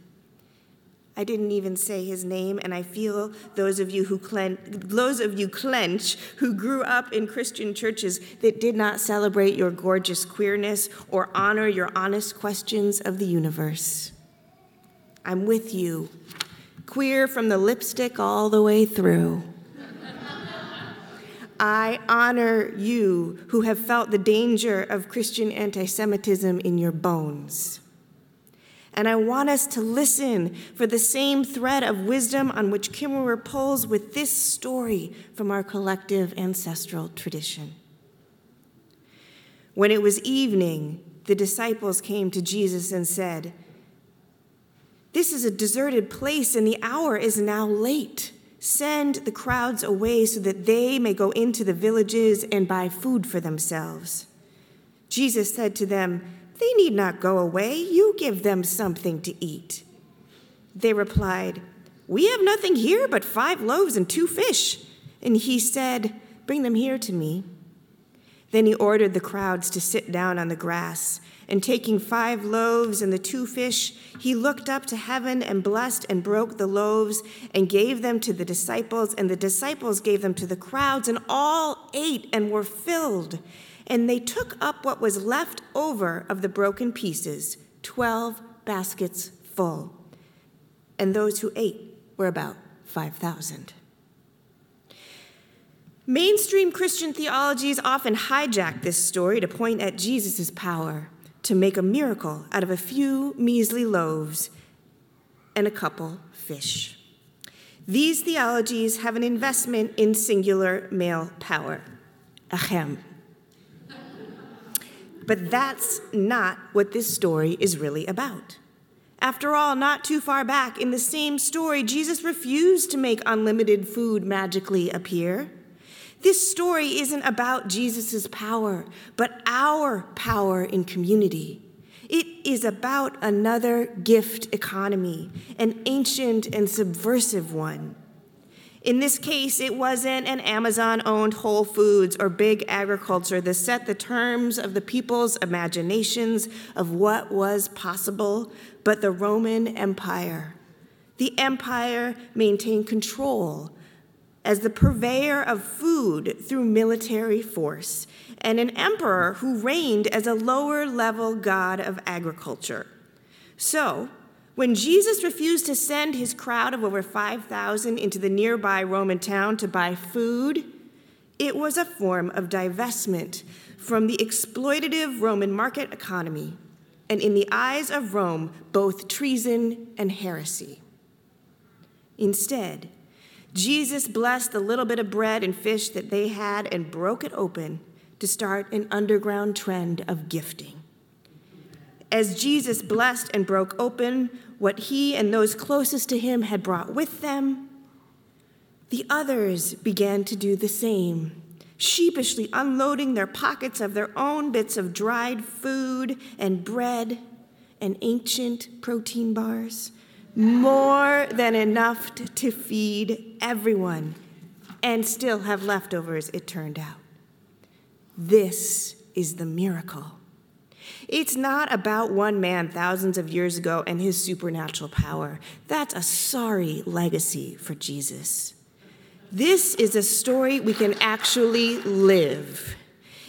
I didn't even say his name, and I feel those of you who clen- those of you clench who grew up in Christian churches that did not celebrate your gorgeous queerness or honor your honest questions of the universe. I'm with you, queer from the lipstick all the way through. I honor you who have felt the danger of Christian anti Semitism in your bones. And I want us to listen for the same thread of wisdom on which Kimmerer pulls with this story from our collective ancestral tradition. When it was evening, the disciples came to Jesus and said, This is a deserted place, and the hour is now late. Send the crowds away so that they may go into the villages and buy food for themselves. Jesus said to them, they need not go away. You give them something to eat. They replied, We have nothing here but five loaves and two fish. And he said, Bring them here to me. Then he ordered the crowds to sit down on the grass. And taking five loaves and the two fish, he looked up to heaven and blessed and broke the loaves and gave them to the disciples. And the disciples gave them to the crowds, and all ate and were filled. And they took up what was left over of the broken pieces, 12 baskets full. And those who ate were about 5,000. Mainstream Christian theologies often hijack this story to point at Jesus' power to make a miracle out of a few measly loaves and a couple fish. These theologies have an investment in singular male power, achem. But that's not what this story is really about. After all, not too far back in the same story, Jesus refused to make unlimited food magically appear. This story isn't about Jesus' power, but our power in community. It is about another gift economy, an ancient and subversive one. In this case, it wasn't an Amazon owned Whole Foods or big agriculture that set the terms of the people's imaginations of what was possible, but the Roman Empire. The empire maintained control as the purveyor of food through military force, and an emperor who reigned as a lower level god of agriculture. So, when Jesus refused to send his crowd of over 5,000 into the nearby Roman town to buy food, it was a form of divestment from the exploitative Roman market economy, and in the eyes of Rome, both treason and heresy. Instead, Jesus blessed the little bit of bread and fish that they had and broke it open to start an underground trend of gifting. As Jesus blessed and broke open what he and those closest to him had brought with them, the others began to do the same, sheepishly unloading their pockets of their own bits of dried food and bread and ancient protein bars, more than enough to feed everyone, and still have leftovers, it turned out. This is the miracle. It's not about one man thousands of years ago and his supernatural power. That's a sorry legacy for Jesus. This is a story we can actually live.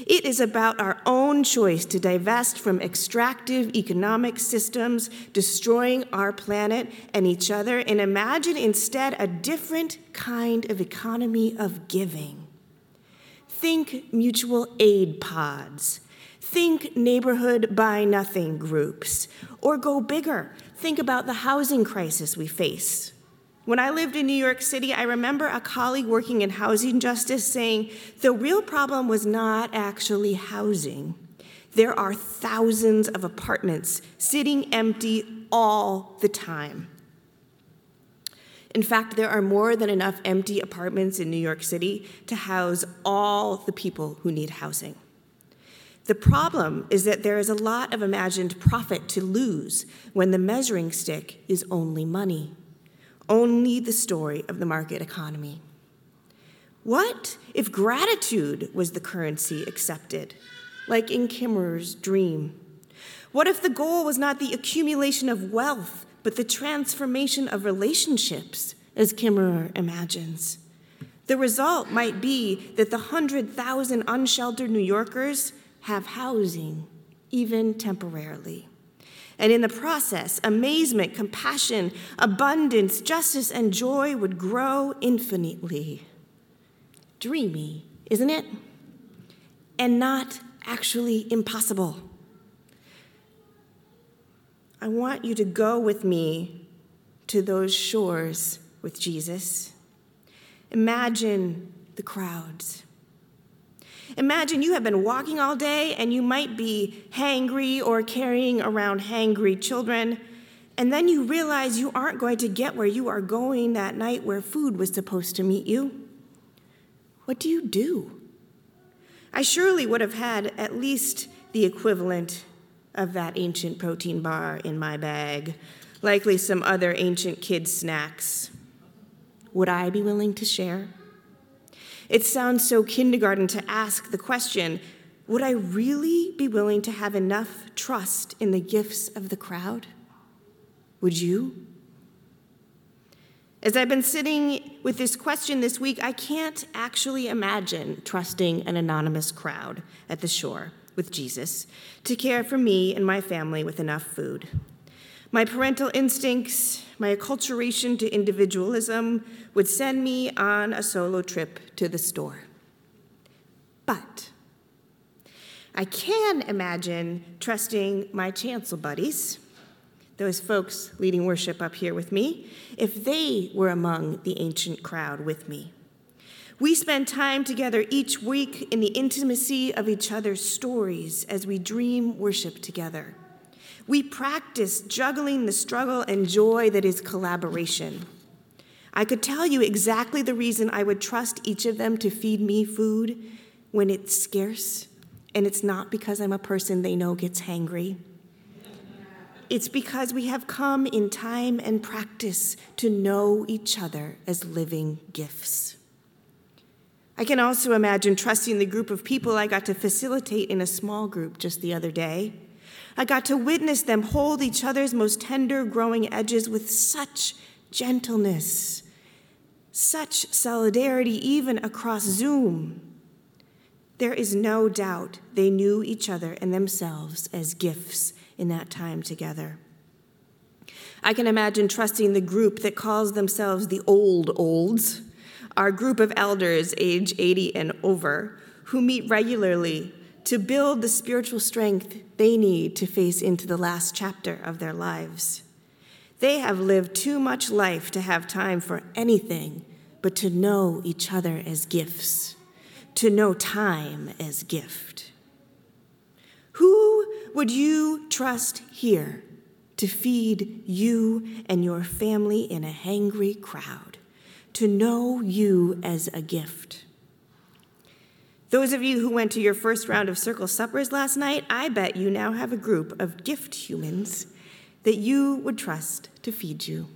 It is about our own choice to divest from extractive economic systems, destroying our planet and each other, and imagine instead a different kind of economy of giving. Think mutual aid pods. Think neighborhood buy nothing groups. Or go bigger. Think about the housing crisis we face. When I lived in New York City, I remember a colleague working in housing justice saying the real problem was not actually housing. There are thousands of apartments sitting empty all the time. In fact, there are more than enough empty apartments in New York City to house all the people who need housing. The problem is that there is a lot of imagined profit to lose when the measuring stick is only money, only the story of the market economy. What if gratitude was the currency accepted, like in Kimmerer's dream? What if the goal was not the accumulation of wealth, but the transformation of relationships, as Kimmerer imagines? The result might be that the 100,000 unsheltered New Yorkers have housing, even temporarily. And in the process, amazement, compassion, abundance, justice, and joy would grow infinitely. Dreamy, isn't it? And not actually impossible. I want you to go with me to those shores with Jesus. Imagine the crowds. Imagine you have been walking all day and you might be hangry or carrying around hangry children, and then you realize you aren't going to get where you are going that night where food was supposed to meet you. What do you do? I surely would have had at least the equivalent of that ancient protein bar in my bag, likely some other ancient kids' snacks. Would I be willing to share? It sounds so kindergarten to ask the question would I really be willing to have enough trust in the gifts of the crowd? Would you? As I've been sitting with this question this week, I can't actually imagine trusting an anonymous crowd at the shore with Jesus to care for me and my family with enough food. My parental instincts, my acculturation to individualism would send me on a solo trip to the store. But I can imagine trusting my chancel buddies, those folks leading worship up here with me, if they were among the ancient crowd with me. We spend time together each week in the intimacy of each other's stories as we dream worship together. We practice juggling the struggle and joy that is collaboration. I could tell you exactly the reason I would trust each of them to feed me food when it's scarce, and it's not because I'm a person they know gets hangry. It's because we have come in time and practice to know each other as living gifts. I can also imagine trusting the group of people I got to facilitate in a small group just the other day. I got to witness them hold each other's most tender growing edges with such gentleness, such solidarity, even across Zoom. There is no doubt they knew each other and themselves as gifts in that time together. I can imagine trusting the group that calls themselves the Old Olds, our group of elders age 80 and over, who meet regularly to build the spiritual strength they need to face into the last chapter of their lives. They have lived too much life to have time for anything but to know each other as gifts, to know time as gift. Who would you trust here to feed you and your family in a hangry crowd, to know you as a gift? Those of you who went to your first round of circle suppers last night, I bet you now have a group of gift humans that you would trust to feed you.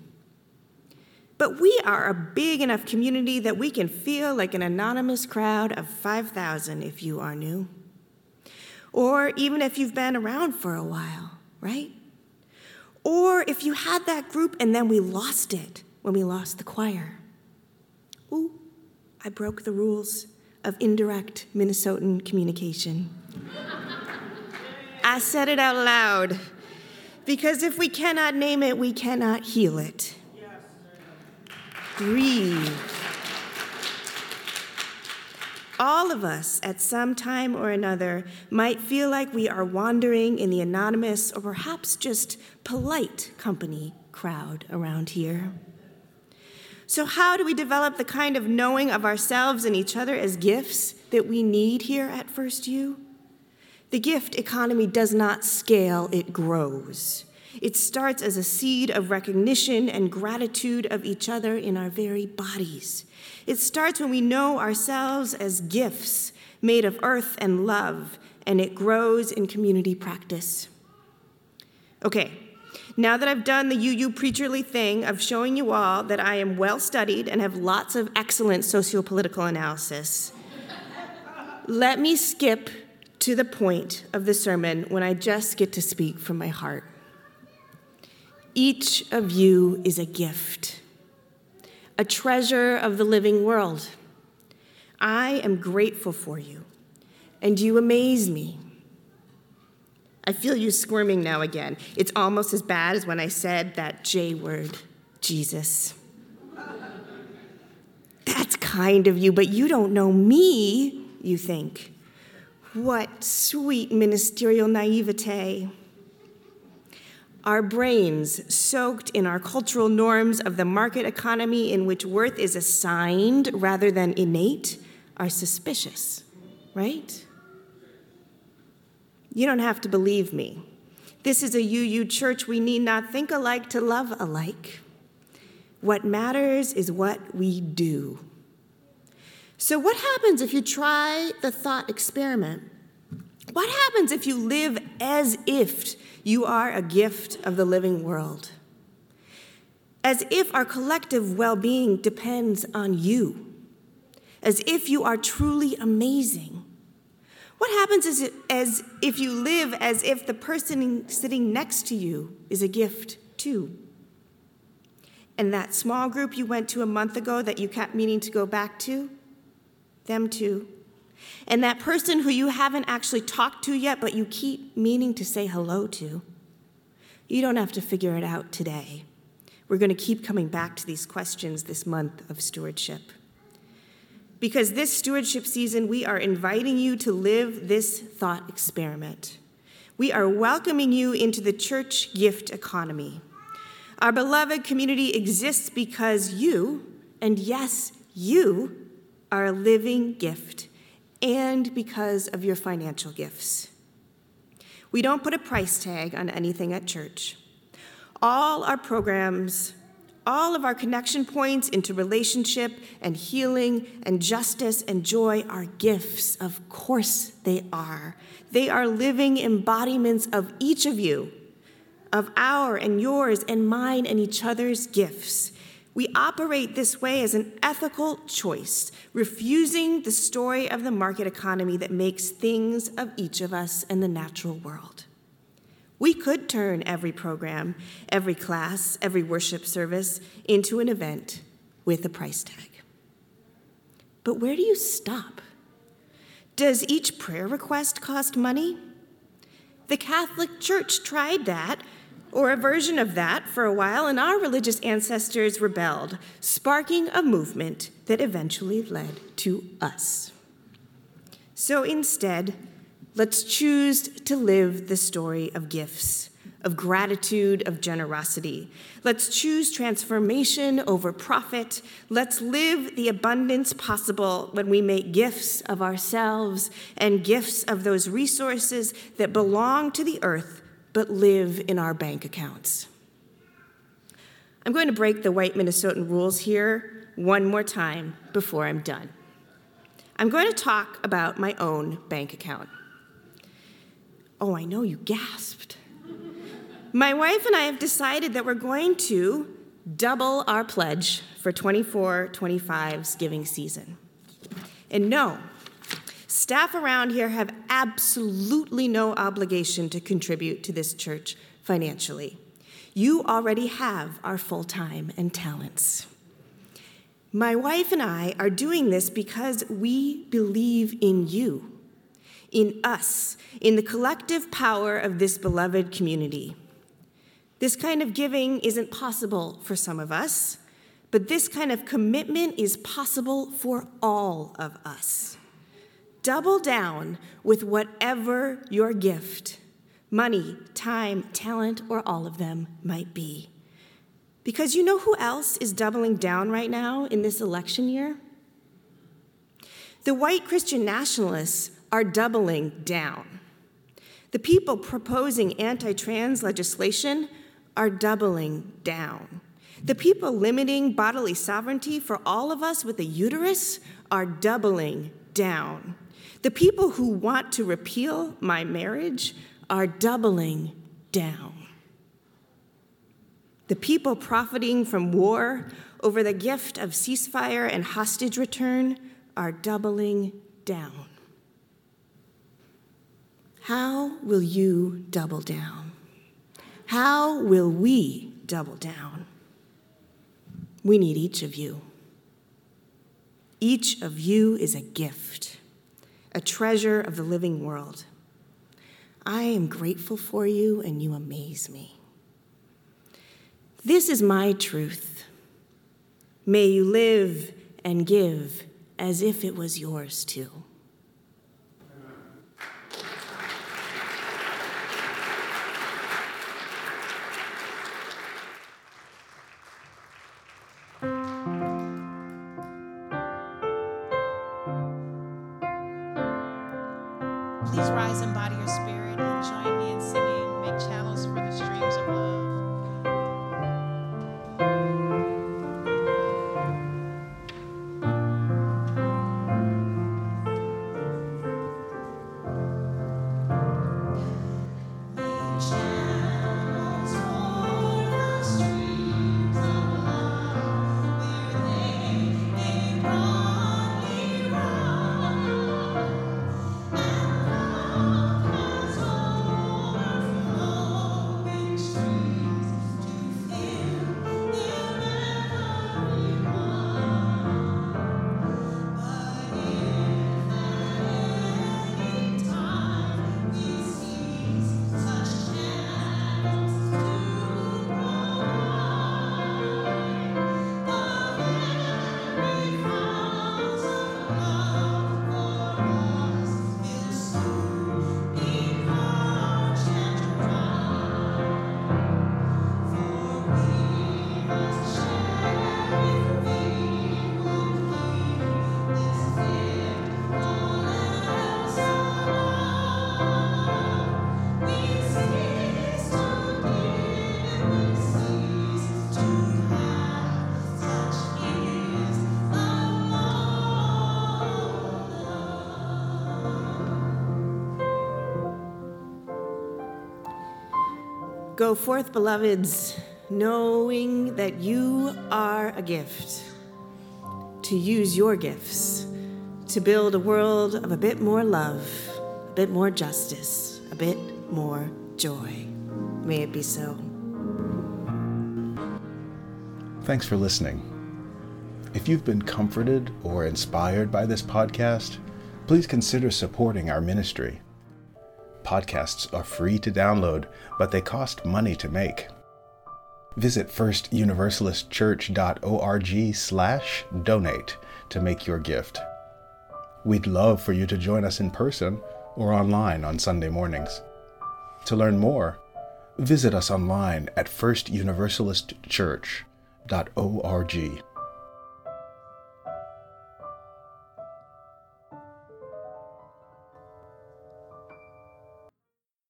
But we are a big enough community that we can feel like an anonymous crowd of 5,000 if you are new. Or even if you've been around for a while, right? Or if you had that group and then we lost it when we lost the choir. Ooh, I broke the rules of indirect Minnesotan communication. I said it out loud because if we cannot name it, we cannot heal it. Breathe. All of us, at some time or another, might feel like we are wandering in the anonymous or perhaps just polite company crowd around here. So, how do we develop the kind of knowing of ourselves and each other as gifts that we need here at First U? The gift economy does not scale, it grows. It starts as a seed of recognition and gratitude of each other in our very bodies. It starts when we know ourselves as gifts made of earth and love, and it grows in community practice. Okay, now that I've done the UU preacherly thing of showing you all that I am well studied and have lots of excellent sociopolitical analysis, let me skip to the point of the sermon when I just get to speak from my heart. Each of you is a gift, a treasure of the living world. I am grateful for you, and you amaze me. I feel you squirming now again. It's almost as bad as when I said that J word, Jesus. That's kind of you, but you don't know me, you think. What sweet ministerial naivete. Our brains, soaked in our cultural norms of the market economy in which worth is assigned rather than innate, are suspicious, right? You don't have to believe me. This is a UU church. We need not think alike to love alike. What matters is what we do. So, what happens if you try the thought experiment? What happens if you live as if you are a gift of the living world? As if our collective well being depends on you, as if you are truly amazing. What happens is as if you live as if the person sitting next to you is a gift too? And that small group you went to a month ago that you kept meaning to go back to, them too. And that person who you haven't actually talked to yet, but you keep meaning to say hello to, You don't have to figure it out today. We're going to keep coming back to these questions this month of stewardship. Because this stewardship season, we are inviting you to live this thought experiment. We are welcoming you into the church gift economy. Our beloved community exists because you, and yes, you, are a living gift, and because of your financial gifts. We don't put a price tag on anything at church. All our programs, all of our connection points into relationship and healing and justice and joy are gifts. Of course, they are. They are living embodiments of each of you, of our and yours and mine and each other's gifts. We operate this way as an ethical choice, refusing the story of the market economy that makes things of each of us and the natural world. We could turn every program, every class, every worship service into an event with a price tag. But where do you stop? Does each prayer request cost money? The Catholic Church tried that, or a version of that, for a while, and our religious ancestors rebelled, sparking a movement that eventually led to us. So instead, let's choose to live the story of gifts, of gratitude, of generosity. Let's choose transformation over profit. Let's live the abundance possible when we make gifts of ourselves and gifts of those resources that belong to the earth but live in our bank accounts. I'm going to break the white Minnesotan rules here one more time before I'm done. I'm going to talk about my own bank account. Oh, I know you gasped. My wife and I have decided that we're going to double our pledge for 24 25's giving season. And no, staff around here have absolutely no obligation to contribute to this church financially. You already have our full time and talents. My wife and I are doing this because we believe in you, in us, in the collective power of this beloved community. This kind of giving isn't possible for some of us, but this kind of commitment is possible for all of us. Double down with whatever your gift money, time, talent, or all of them might be. Because you know who else is doubling down right now in this election year? The white Christian nationalists are doubling down. The people proposing anti trans legislation are doubling down. The people limiting bodily sovereignty for all of us with a uterus are doubling down. The people who want to repeal my marriage are doubling down. The people profiting from war over the gift of ceasefire and hostage return are doubling down. How will you double down? How will we double down? We need each of you. Each of you is a gift, a treasure of the living world. I am grateful for you, and you amaze me. This is my truth. May you live and give as if it was yours too. Go forth, beloveds, knowing that you are a gift. To use your gifts to build a world of a bit more love, a bit more justice, a bit more joy. May it be so. Thanks for listening. If you've been comforted or inspired by this podcast, please consider supporting our ministry. Podcasts are free to download, but they cost money to make. Visit firstuniversalistchurch.org slash donate to make your gift. We'd love for you to join us in person or online on Sunday mornings. To learn more, visit us online at firstuniversalistchurch.org.